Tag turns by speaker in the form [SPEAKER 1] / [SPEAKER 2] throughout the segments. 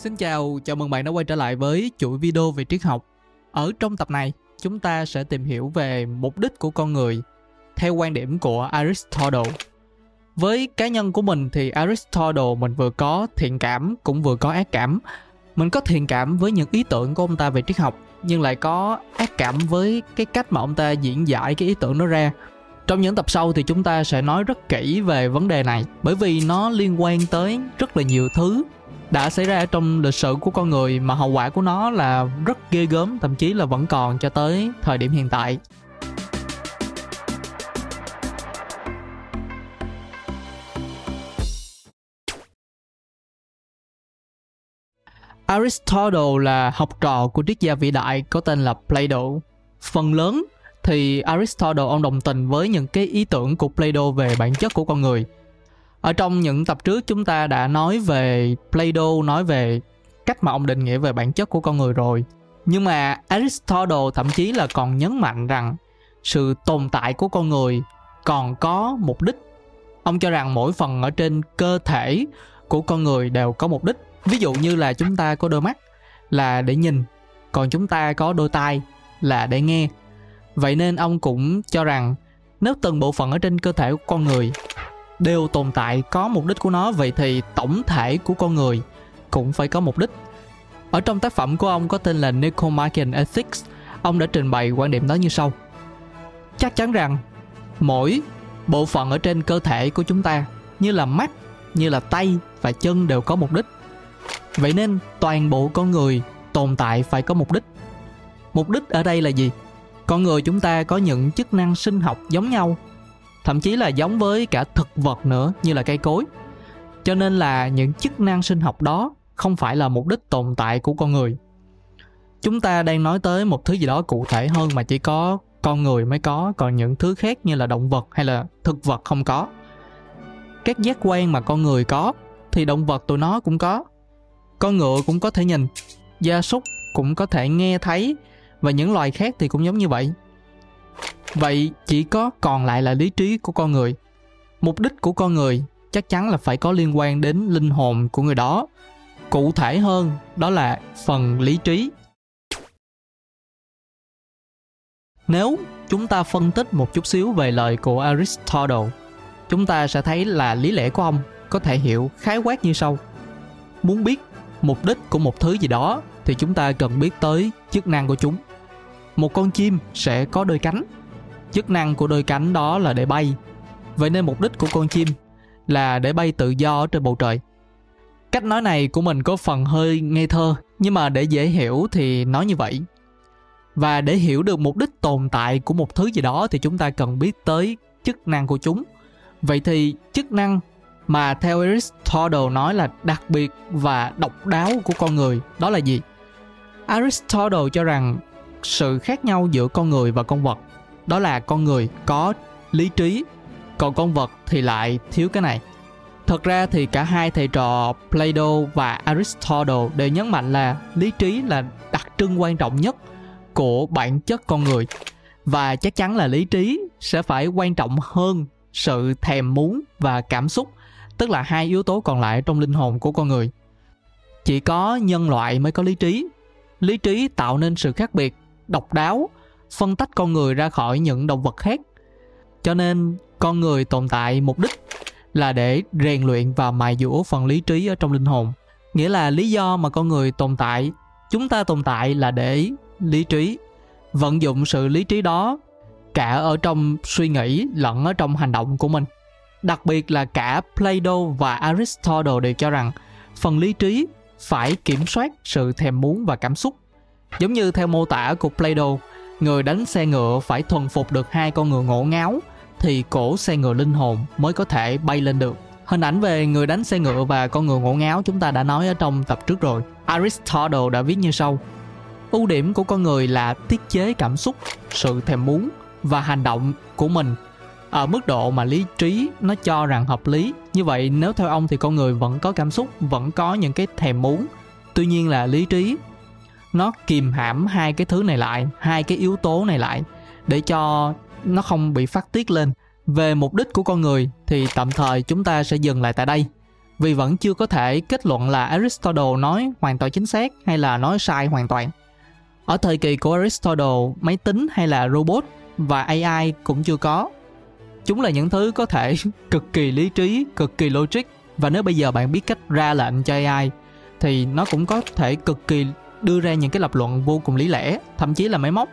[SPEAKER 1] Xin chào, chào mừng bạn đã quay trở lại với chuỗi video về triết học. Ở trong tập này, chúng ta sẽ tìm hiểu về mục đích của con người theo quan điểm của Aristotle. Với cá nhân của mình thì Aristotle mình vừa có thiện cảm cũng vừa có ác cảm. Mình có thiện cảm với những ý tưởng của ông ta về triết học nhưng lại có ác cảm với cái cách mà ông ta diễn giải cái ý tưởng đó ra. Trong những tập sau thì chúng ta sẽ nói rất kỹ về vấn đề này bởi vì nó liên quan tới rất là nhiều thứ đã xảy ra trong lịch sử của con người mà hậu quả của nó là rất ghê gớm, thậm chí là vẫn còn cho tới thời điểm hiện tại Aristotle là học trò của triết gia vĩ đại có tên là Plato. Phần lớn thì Aristotle ông đồng tình với những cái ý tưởng của Plato về bản chất của con người – ở trong những tập trước chúng ta đã nói về Plato nói về cách mà ông định nghĩa về bản chất của con người rồi. Nhưng mà Aristotle thậm chí là còn nhấn mạnh rằng sự tồn tại của con người còn có mục đích. Ông cho rằng mỗi phần ở trên cơ thể của con người đều có mục đích. Ví dụ như là chúng ta có đôi mắt là để nhìn, còn chúng ta có đôi tai là để nghe. Vậy nên ông cũng cho rằng nếu từng bộ phận ở trên cơ thể của con người đều tồn tại có mục đích của nó, vậy thì tổng thể của con người cũng phải có mục đích. Ở trong tác phẩm của ông có tên là Nicomachean Ethics ông đã trình bày quan điểm đó như sau. Chắc chắn rằng mỗi bộ phận ở trên cơ thể của chúng ta, như là mắt, như là tay và chân đều có mục đích. Vậy nên toàn bộ con người tồn tại phải có mục đích. Mục đích ở đây là gì? Con người chúng ta có những chức năng sinh học giống nhau thậm chí là giống với cả thực vật nữa, như là cây cối. Cho nên là những chức năng sinh học đó không phải là mục đích tồn tại của con người. Chúng ta đang nói tới một thứ gì đó cụ thể hơn mà chỉ có con người mới có, còn những thứ khác như là động vật hay là thực vật không có. Các giác quan mà con người có thì động vật tụi nó cũng có, con ngựa cũng có thể nhìn, gia súc cũng có thể nghe thấy và những loài khác thì cũng giống như vậy vậy chỉ có còn lại là lý trí của con người. Mục đích của con người chắc chắn là phải có liên quan đến linh hồn của người đó. Cụ thể hơn, đó là phần lý trí. Nếu chúng ta phân tích một chút xíu về lời của aristotle, chúng ta sẽ thấy là lý lẽ của ông có thể hiểu khái quát như sau. Muốn biết mục đích của một thứ gì đó thì chúng ta cần biết tới chức năng của chúng. Một con chim sẽ có đôi cánh chức năng của đôi cánh đó là để bay. Vậy nên mục đích của con chim là để bay tự do ở trên bầu trời. Cách nói này của mình có phần hơi ngây thơ, nhưng mà để dễ hiểu thì nói như vậy. Và để hiểu được mục đích tồn tại của một thứ gì đó thì chúng ta cần biết tới chức năng của chúng. Vậy thì chức năng mà theo aristotle nói là đặc biệt và độc đáo của con người, đó là gì? Aristotle cho rằng sự khác nhau giữa con người và con vật đó là con người có lý trí, còn con vật thì lại thiếu cái này. Thật ra thì cả hai thầy trò plato và aristotle đều nhấn mạnh là lý trí là đặc trưng quan trọng nhất của bản chất con người, và chắc chắn là lý trí sẽ phải quan trọng hơn sự thèm muốn và cảm xúc, tức là hai yếu tố còn lại trong linh hồn của con người. Chỉ có nhân loại mới có lý trí. Lý trí tạo nên sự khác biệt độc đáo phân tách con người ra khỏi những động vật khác. Cho nên, con người tồn tại mục đích là để rèn luyện và mài dũa phần lý trí ở trong linh hồn. Nghĩa là lý do mà con người tồn tại, chúng ta tồn tại là để lý trí, vận dụng sự lý trí đó cả ở trong suy nghĩ lẫn ở trong hành động của mình. Đặc biệt là cả plato và aristotle đều cho rằng phần lý trí phải kiểm soát sự thèm muốn và cảm xúc. Giống như theo mô tả của plato người đánh xe ngựa phải thuần phục được hai con ngựa ngổ ngáo, thì cổ xe ngựa linh hồn mới có thể bay lên được. Hình ảnh về người đánh xe ngựa và con ngựa ngổ ngáo chúng ta đã nói ở trong tập trước rồi. Aristotle đã viết như sau. Ưu điểm của con người là tiết chế cảm xúc, sự thèm muốn và hành động của mình. Ở mức độ mà lý trí nó cho rằng hợp lý, như vậy nếu theo ông thì con người vẫn có cảm xúc, vẫn có những cái thèm muốn. Tuy nhiên là lý trí nó kìm hãm hai cái thứ này lại hai cái yếu tố này lại để cho nó không bị phát tiết lên về mục đích của con người thì tạm thời chúng ta sẽ dừng lại tại đây vì vẫn chưa có thể kết luận là Aristotle nói hoàn toàn chính xác hay là nói sai hoàn toàn. Ở thời kỳ của Aristotle, máy tính hay là robot và AI cũng chưa có. Chúng là những thứ có thể cực kỳ lý trí, cực kỳ logic và nếu bây giờ bạn biết cách ra lệnh cho AI thì nó cũng có thể cực kỳ đưa ra những cái lập luận vô cùng lý lẽ, thậm chí là máy móc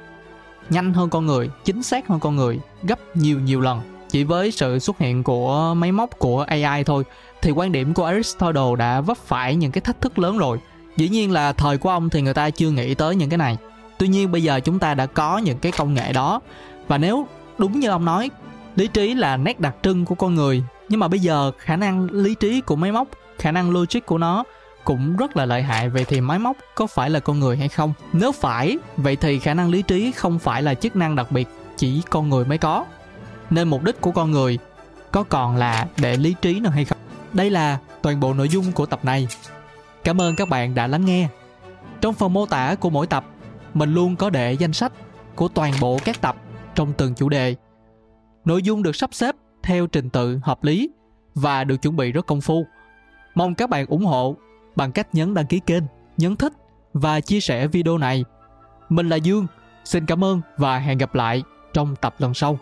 [SPEAKER 1] nhanh hơn con người, chính xác hơn con người gấp nhiều nhiều lần chỉ với sự xuất hiện của máy móc của AI thôi thì quan điểm của Aristotle đã vấp phải những cái thách thức lớn rồi. Dĩ nhiên là thời của ông thì người ta chưa nghĩ tới những cái này. Tuy nhiên bây giờ chúng ta đã có những cái công nghệ đó và nếu đúng như ông nói, lý trí là nét đặc trưng của con người, nhưng mà bây giờ khả năng lý trí của máy móc, khả năng logic của nó cũng rất là lợi hại. Vậy thì máy móc có phải là con người hay không? Nếu phải, vậy thì khả năng lý trí không phải là chức năng đặc biệt, chỉ con người mới có. Nên mục đích của con người có còn là để lý trí nữa hay không? Đây là toàn bộ nội dung của tập này. Cảm ơn các bạn đã lắng nghe. Trong phần mô tả của mỗi tập, mình luôn có để danh sách của toàn bộ các tập trong từng chủ đề. Nội dung được sắp xếp theo trình tự hợp lý và được chuẩn bị rất công phu. Mong các bạn ủng hộ bằng cách nhấn đăng ký kênh, nhấn thích và chia sẻ video này. Mình là dương, xin cảm ơn và hẹn gặp lại trong tập lần sau.